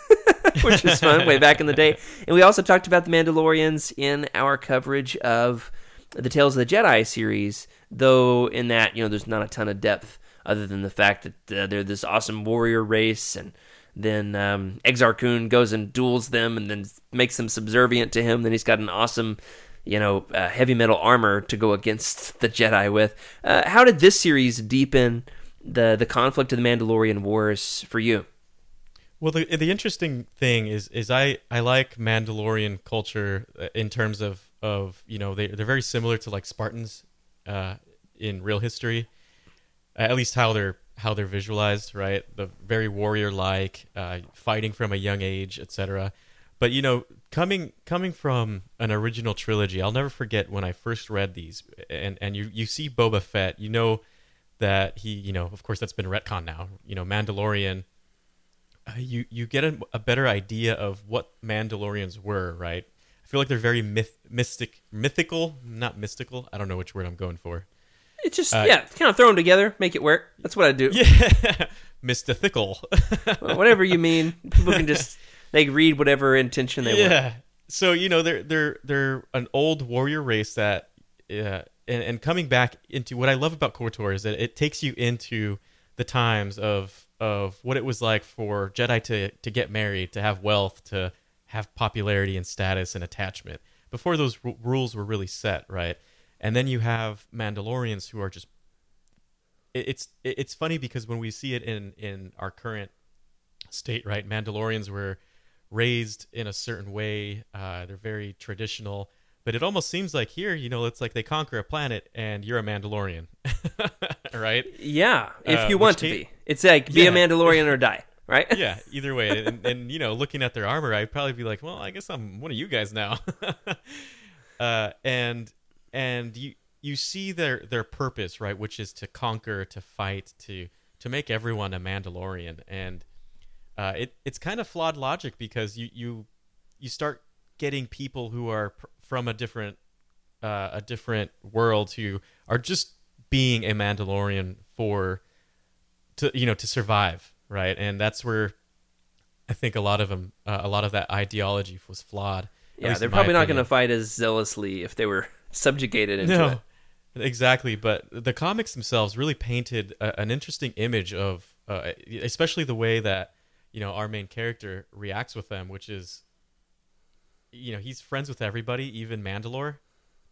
<laughs> which was fun way back in the day. And we also talked about the Mandalorians in our coverage of the Tales of the Jedi series, though in that you know there's not a ton of depth other than the fact that uh, they're this awesome warrior race and then um, Exar Kun goes and duels them and then makes them subservient to him. Then he's got an awesome, you know, uh, heavy metal armor to go against <laughs> the Jedi with. Uh, how did this series deepen the the conflict of the Mandalorian Wars for you? Well, the the interesting thing is is I I like Mandalorian culture uh, in terms of of you know they they're very similar to like Spartans uh, in real history, at least how they're how they're visualized, right? The very warrior like, uh, fighting from a young age, etc. But you know, coming coming from an original trilogy, I'll never forget when I first read these, and and you you see Boba Fett, you know that he, you know, of course that's been retcon now. You know, Mandalorian uh, you you get a, a better idea of what Mandalorians were, right? I feel like they're very myth, mystic, mythical, not mystical. I don't know which word I'm going for. It's just Uh, yeah, kind of throw them together, make it work. That's what I do. Yeah, <laughs> mystical. Well, whatever you mean, people can just <laughs> they read whatever intention they want. yeah. So you know they're they're they're an old warrior race that, uh, and, and coming back into what I love about KOTOR is that it takes you into the times of of what it was like for Jedi to to get married, to have wealth, to have popularity and status and attachment before those r- rules were really set, right? And then you have Mandalorians who are just it- it's it- it's funny because when we see it in in our current state, right? Mandalorians were raised in a certain way. Uh, they're very traditional, but it almost seems like here, you know, it's like they conquer a planet and you're a Mandalorian, <laughs> right? Yeah, if Uh, you want to be, it's like be a Mandalorian or die, right? <laughs> Yeah, either way, and, and you know, looking at their armor, I'd probably be like, well, I guess I'm one of you guys now. <laughs> uh, and and you you see their their purpose, right, which is to conquer, to fight, to to make everyone a Mandalorian, and uh, it it's kind of flawed logic because you you you start getting people who are pr- from a different uh, a different world who are just being a Mandalorian for to you know to survive, right? And that's where I think a lot of them, uh, a lot of that ideology was flawed. Yeah, they're probably not going to fight as zealously if they were subjugated into no, it. exactly. But the comics themselves really painted a, an interesting image of, uh, especially the way that you know our main character reacts with them, which is, you know, he's friends with everybody, even Mandalore.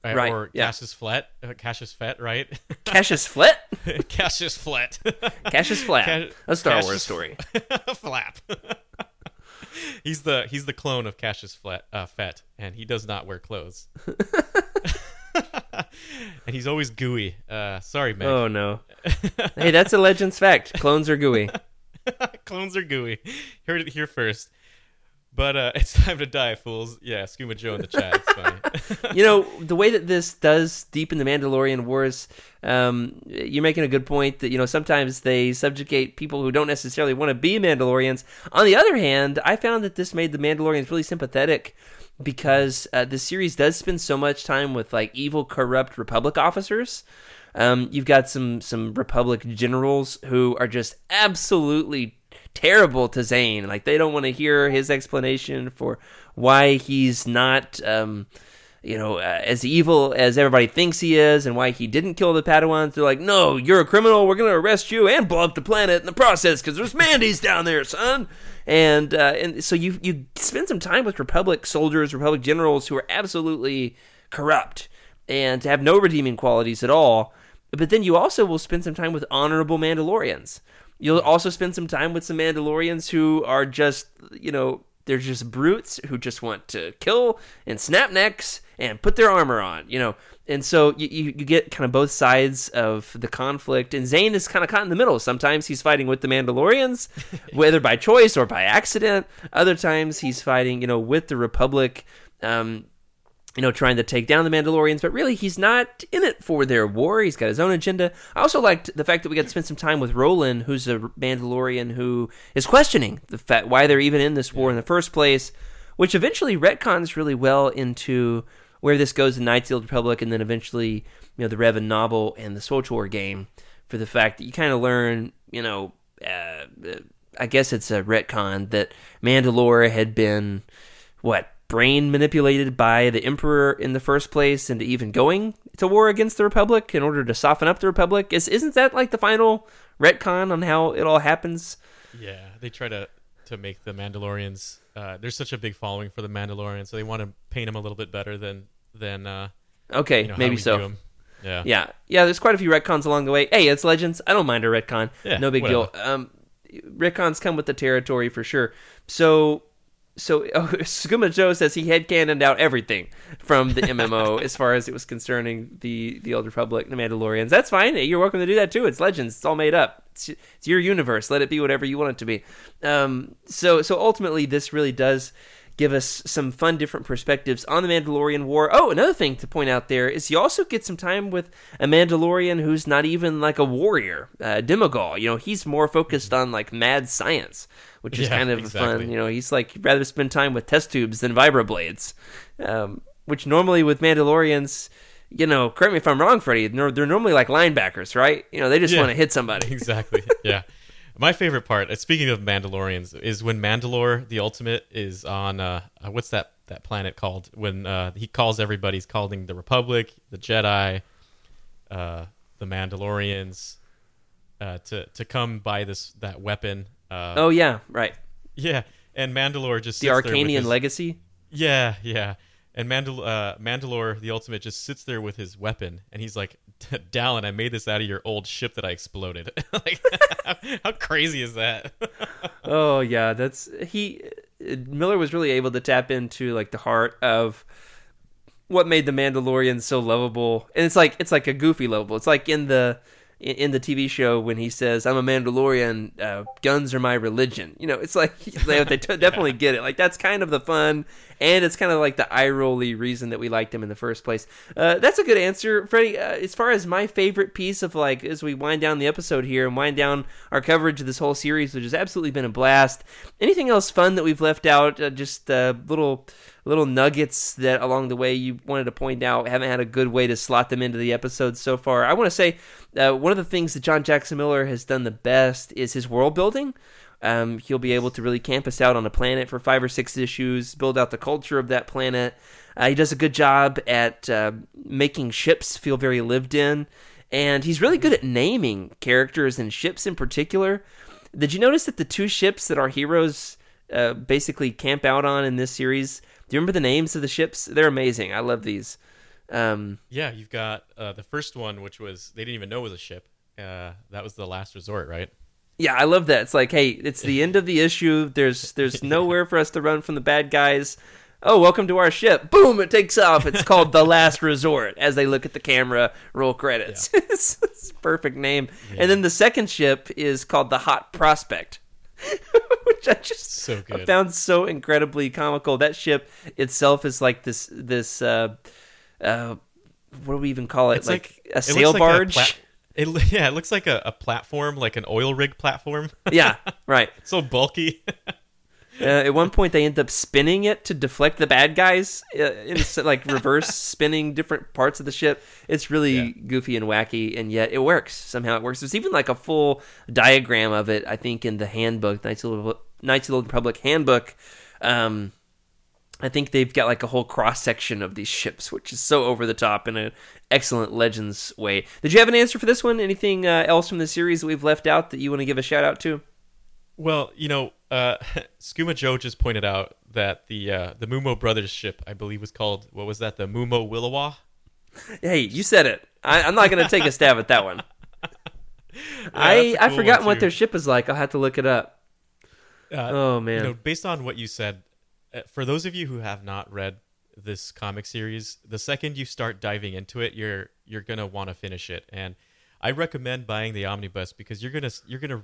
uh, Right, Or yeah. Cassius Flet, uh, Cassius Fett, right? <laughs> Cassius Flet, <laughs> Cassius Flet. <laughs> Cassius Flap, Ca- a Star Wars Cassius- story. Flap. he's the he's the clone of Cassius Flet, uh, Fett, and he does not wear clothes. <laughs> and he's always gooey. Uh, sorry, man. Oh no! <laughs> hey, that's a Legends fact. Clones are gooey. <laughs> Clones are gooey. Heard it here first. But uh, <laughs> it's time to die, fools. Yeah, Skooma Joe in the chat. It's funny. <laughs> you know the way that this does deepen the Mandalorian wars. Um, you're making a good point that you know sometimes they subjugate people who don't necessarily want to be Mandalorians. On the other hand, I found that this made the Mandalorians really sympathetic because uh, the series does spend so much time with like evil, corrupt Republic officers. Um, you've got some some Republic generals who are just absolutely terrible to Zayne. Like they don't want to hear his explanation for why he's not, um, you know, uh, as evil as everybody thinks he is, and why he didn't kill the Padawans. They're like, "No, you're a criminal. We're gonna arrest you and blow up the planet in the process because there's Mandy's down there, son." And uh, and so you you spend some time with Republic soldiers, Republic generals who are absolutely corrupt and have no redeeming qualities at all. But then you also will spend some time with honorable Mandalorians. You'll also spend some time with some Mandalorians who are just, you know, they're just brutes who just want to kill and snap necks and put their armor on, you know. And so you, you, you get kind of both sides of the conflict. And Zayne is kind of caught in the middle. Sometimes he's fighting with the Mandalorians, <laughs> whether by choice or by accident. Other times he's fighting, you know, with the Republic. Um, you know, trying to take down the Mandalorians, but really he's not in it for their war. He's got his own agenda. I also liked the fact that we got to spend some time with Rohlan, who's a Mandalorian who is questioning the fact why they're even in this war in the first place, which eventually retcons really well into where this goes in Knights of the Old Republic, and then eventually, you know, the Revan novel and the SWTOR game, for the fact that you kind of learn, you know, uh, I guess it's a retcon that Mandalore had been what brain manipulated by the emperor in the first place into even going to war against the republic in order to soften up the republic is isn't that like the final retcon on how it all happens yeah, they try to to make the Mandalorians. Uh, there's such a big following for the Mandalorians, so they want to paint them a little bit better than than uh, okay you know, maybe so. Yeah. yeah yeah there's quite a few retcons along the way hey it's legends i don't mind a retcon Yeah, no big whatever. deal um Retcons come with the territory for sure. So so <laughs> oh, Skooma Joe says he headcanoned out everything from the MMO <laughs> as far as it was concerning the the Old Republic, the Mandalorians. That's fine. You're welcome to do that too. It's Legends. It's all made up. It's, it's your universe. Let it be whatever you want it to be. Um, so so ultimately, this really does give us some fun different perspectives on the Mandalorian War. Oh, another thing to point out there is you also get some time with a Mandalorian who's not even like a warrior, uh, Demagol. You know, he's more focused on like mad science, which is Yeah, kind of exactly. fun. You know, he's like he'd rather spend time with test tubes than vibroblades, um, which normally with Mandalorians. You know, correct me if I'm wrong, Freddie. They're they're normally like linebackers, right? You know, they just Yeah. want to hit somebody. <laughs> exactly. Yeah. My favorite part, uh, speaking of Mandalorians, is when Mandalore the Ultimate is on uh, uh, what's that that planet called? When uh, he calls everybody, he's calling the Republic, the Jedi, uh, the Mandalorians, uh, to to come by this that weapon. Uh, Oh yeah, right. yeah, and Mandalore just The sits there with Arkanian his- legacy. Yeah, yeah. And Mandal- uh, Mandalore, the Ultimate, just sits there with his weapon, and he's like, <laughs> "Dallin, I made this out of your old ship that I exploded." <laughs> like, <laughs> how crazy is that? Oh yeah, that's he. Miller was really able to tap into like the heart of what made the Mandalorian so lovable, and it's like it's like a goofy lovable. It's like in the in in the TV show when he says, "I'm a Mandalorian, uh, guns are my religion." You know, it's like they, they t- definitely get it. Like that's kind of the fun, and it's kind of like the eye rolly reason that we liked him in the first place. Uh, that's a good answer, Freddie. Uh, as far as my favorite piece of like as we wind down the episode here and wind down our coverage of this whole series, which has absolutely been a blast. Anything else fun that we've left out? Uh, just uh, little little nuggets that along the way you wanted to point out haven't had a good way to slot them into the episodes so far. I want to say uh, one of the things that John Jackson Miller has done the best is his world building. Um, he'll be able to really camp us out on a planet for five or six issues, build out the culture of that planet. Uh, he does a good job at uh, making ships feel very lived in, and he's really good at naming characters and ships in particular. Did you notice that the two ships that our heroes uh, basically camp out on in this series? Do you remember the names of the ships? They're amazing. I love these. Um, yeah, you've got uh, the first one, which was they didn't even know it was a ship. Uh, that was the last resort, right? Yeah, I love that. It's like, hey, it's the end of the issue. There's there's <laughs> nowhere for us to run from the bad guys. Oh, welcome to our ship. Boom, it takes off. It's called The Last Resort as they look at the camera, roll credits. <laughs> it's, it's a perfect name. And then the second ship is called The Hot Prospect. <laughs> Which I just So good. found so incredibly comical. That ship itself is like this this uh uh what do we even call it? It's like, like, a sail like barge. pla- it, <laughs> yeah, it looks like a, a platform, like an oil rig platform. <laughs> yeah, right. so bulky. <laughs> Uh, at one point, they end up spinning it to deflect the bad guys, uh, in, like reverse spinning different parts of the ship. It's really Yeah. goofy and wacky, and yet it works. Somehow it works. There's even like a full diagram of it, I think, in the handbook, Knights of the, Knights of the Old Republic handbook. Um, I think they've got like a whole cross section of these ships, which is so over the top in an excellent Legends way. Did you have an answer for this one? Anything uh, else from the series that we've left out that you want to give a shout out to? Well, you know, uh, <laughs> Skooma Joe just pointed out that the uh, the Moomo brothers ship, I believe, was called what was that? The Moomo Williwaw. Hey, you said it. I, I'm not going to take a stab at that one. <laughs> I a I've cool forgotten one, what their ship is like. I'll have to look it up. Uh, Oh, man. You know, based on what you said, for those of you who have not read this comic series, the second you start diving into it, you're you're gonna want to finish it, and I recommend buying the omnibus because you're gonna you're gonna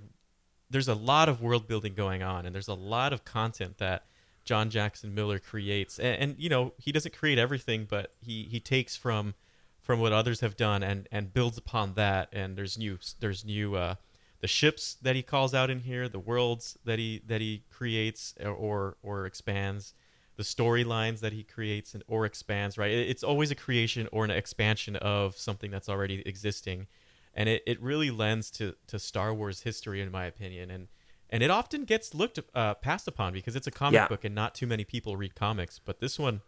there's a lot of world building going on, and there's a lot of content that John Jackson Miller creates, and, and you know he doesn't create everything, but he he takes from from what others have done and and builds upon that, and there's new there's new uh, the ships that he calls out in here, the worlds that he that he creates or or, expands, the storylines that he creates and or expands. Right, it's always a creation or an expansion of something that's already existing, and it, it really lends to to Star Wars history, in my opinion, and and it often gets looked uh, passed upon because it's a comic Yeah. book and not too many people read comics. But this one,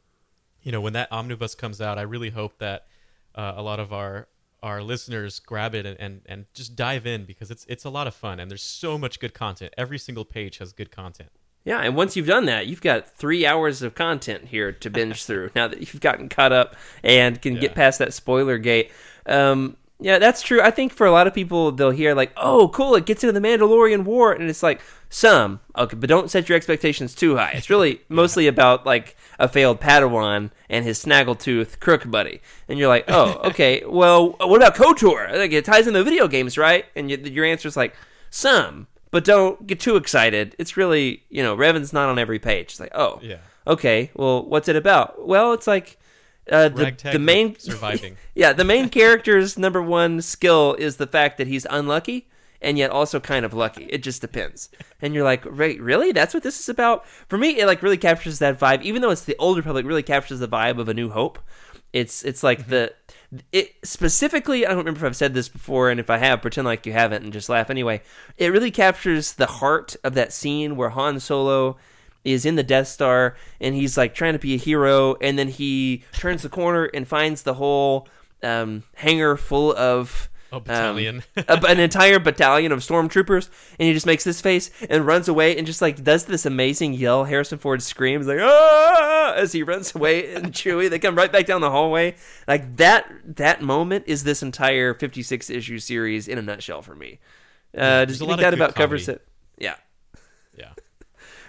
you know, when that omnibus comes out, I really hope that uh, a lot of our our listeners grab it and, and, and just dive in because it's it's a lot of fun and there's so much good content. Every single page has good content. Yeah, and once you've done that, you've got three hours of content here to binge <laughs> through. Now that you've gotten caught up and can get past that spoiler gate. Um, Yeah, that's true. I think for a lot of people, they'll hear like, "Oh, cool! It gets into the Mandalorian War," and it's like some okay, but don't set your expectations too high. It's really <laughs> mostly about like a failed Padawan and his snaggletooth crook buddy, and you're like, "Oh, <laughs> okay. well, what about Kotor? Like it ties into video games, right?" And you, your answer is like, "Some." But don't get too excited. It's really, you know, Revan's not on every page. It's like, oh, Yeah. okay, well, what's it about? Well, it's like uh, the, the main surviving. <laughs> yeah, the main character's number one skill is the fact that he's unlucky and yet also kind of lucky. It just depends. And you're like, right, really? That's what this is about? For me, it like really captures that vibe. Even though it's the Old Republic, really captures the vibe of A New Hope. It's it's like the it specifically. I don't remember if I've said this before, and if I have, pretend like you haven't and just laugh anyway. It really captures the heart of that scene where Han Solo is in the Death Star and he's like trying to be a hero, and then he turns the corner and finds the whole um, hangar full of A battalion. um, <laughs> a- an entire battalion of stormtroopers, and he just makes this face and runs away and just like does this amazing yell. Harrison Ford screams like ah as he runs away, and <laughs> Chewie they come right back down the hallway. Like that that moment is this entire fifty six issue series in a nutshell for me. Uh, a you think that about covers it? Yeah. yeah.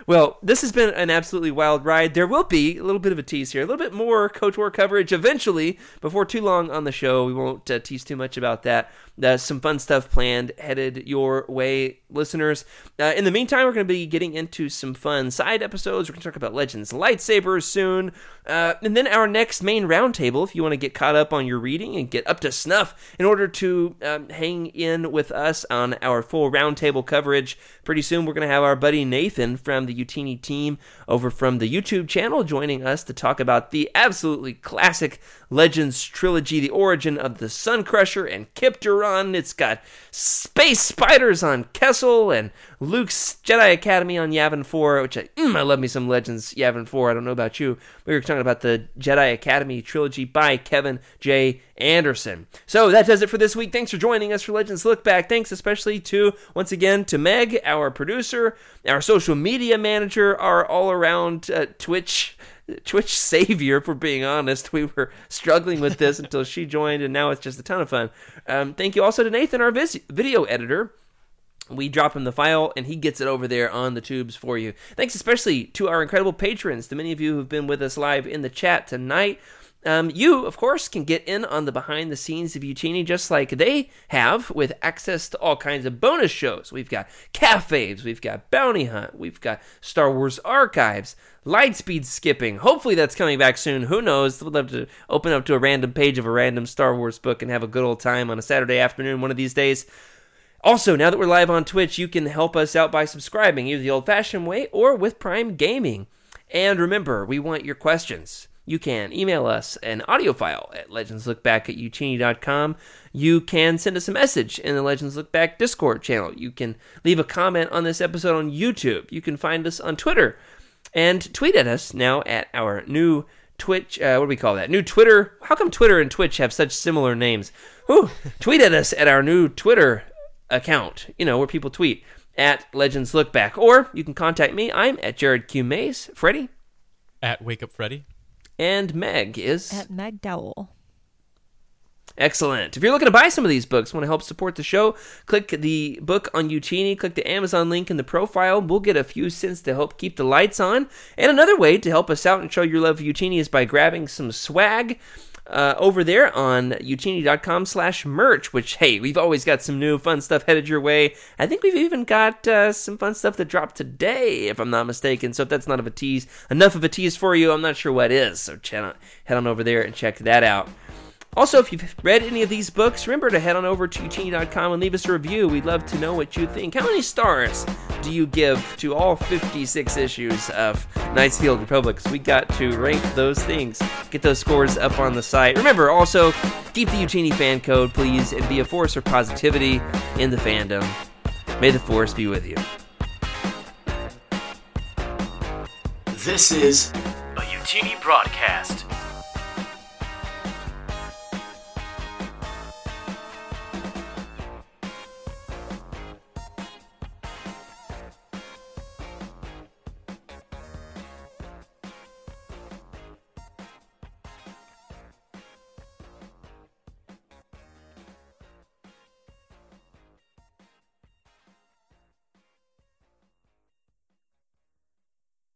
Well, this has been an absolutely wild ride. There will be a little bit of a tease here, a little bit more KOTOR coverage eventually before too long on the show. We won't uh, tease too much about that. Uh, some fun stuff planned headed your way, listeners. Uh, in the meantime, we're going to be getting into some fun side episodes. We're going to talk about Legends lightsabers soon. Uh, and then our next main roundtable, if you want to get caught up on your reading and get up to snuff in order to um, hang in with us on our full roundtable coverage. Pretty soon, we're going to have our buddy Nathan from the Utini team over from the YouTube channel joining us to talk about the absolutely classic Legends trilogy, the origin of the Sun Crusher and Kyp Durron. It's got space spiders on Kessel and Luke's Jedi Academy on Yavin 4, which I, mm, I love me some Legends Yavin 4. I don't know about you. We were talking about the Jedi Academy trilogy by Kevin J. Anderson. So that does it for this week. Thanks for joining us for Legends Look Back. Thanks especially to, once again, to Meg, our producer, our social media manager, our all around uh, Twitch. Twitch savior, for being honest. We were struggling with this <laughs> until she joined, and now it's just a ton of fun. Um, thank you also to Nathan, our vis- video editor we drop him the file and he gets it over there on the tubes for you. Thanks especially to our incredible patrons, to many of you who've been with us live in the chat tonight. Um, you, of course, can get in on the behind the scenes of Utini just like they have with access to all kinds of bonus shows. We've got cafes, we've got Bounty Hunt, we've got Star Wars Archives, Lightspeed Skipping. Hopefully that's coming back soon. Who knows? We'd love to open up to a random page of a random Star Wars book and have a good old time on a Saturday afternoon one of these days. Also, now that we're live on Twitch, you can help us out by subscribing either the old fashioned way or with Prime Gaming. And remember, we want your questions. You can email us an audio file at legendslookback at. You can send us a message in the Legends Look Back Discord channel. You can leave a comment on this episode on YouTube. You can find us on Twitter and tweet at us now at our new Twitch. Uh, what do we call that? New Twitter. How come Twitter and Twitch have such similar names? Whew. <laughs> tweet at us at our new Twitter account. You know where people tweet at Legends Look Back, or you can contact me. I'm at Jared Q Mays. Freddie At Wake Up Freddy. and Meg is At Meg Dowell. Excellent. If you're looking to buy some of these books, want to help support the show, click the book on Utini, click the Amazon link in the profile. We'll get a few cents to help keep the lights on. And another way to help us out and show your love for Utini is by grabbing some swag. Uh, over there on utini.com slash merch, which, hey, we've always got some new fun stuff headed your way. I think we've even got uh, some fun stuff that dropped today, if I'm not mistaken. So if that's not of a tease, enough of a tease for you, I'm not sure what is. So head on, head on over there and check that out. Also, if you've read any of these books, remember to head on over to utini.com and leave us a review. We'd love to know what you think. How many stars do you give to all 56 issues of Knights of the Old Republic? we got to rank those things, get those scores up on the site. Remember, also, keep the Utini fan code, please, and be a force for positivity in the fandom. May the force be with you. This is a Utini broadcast.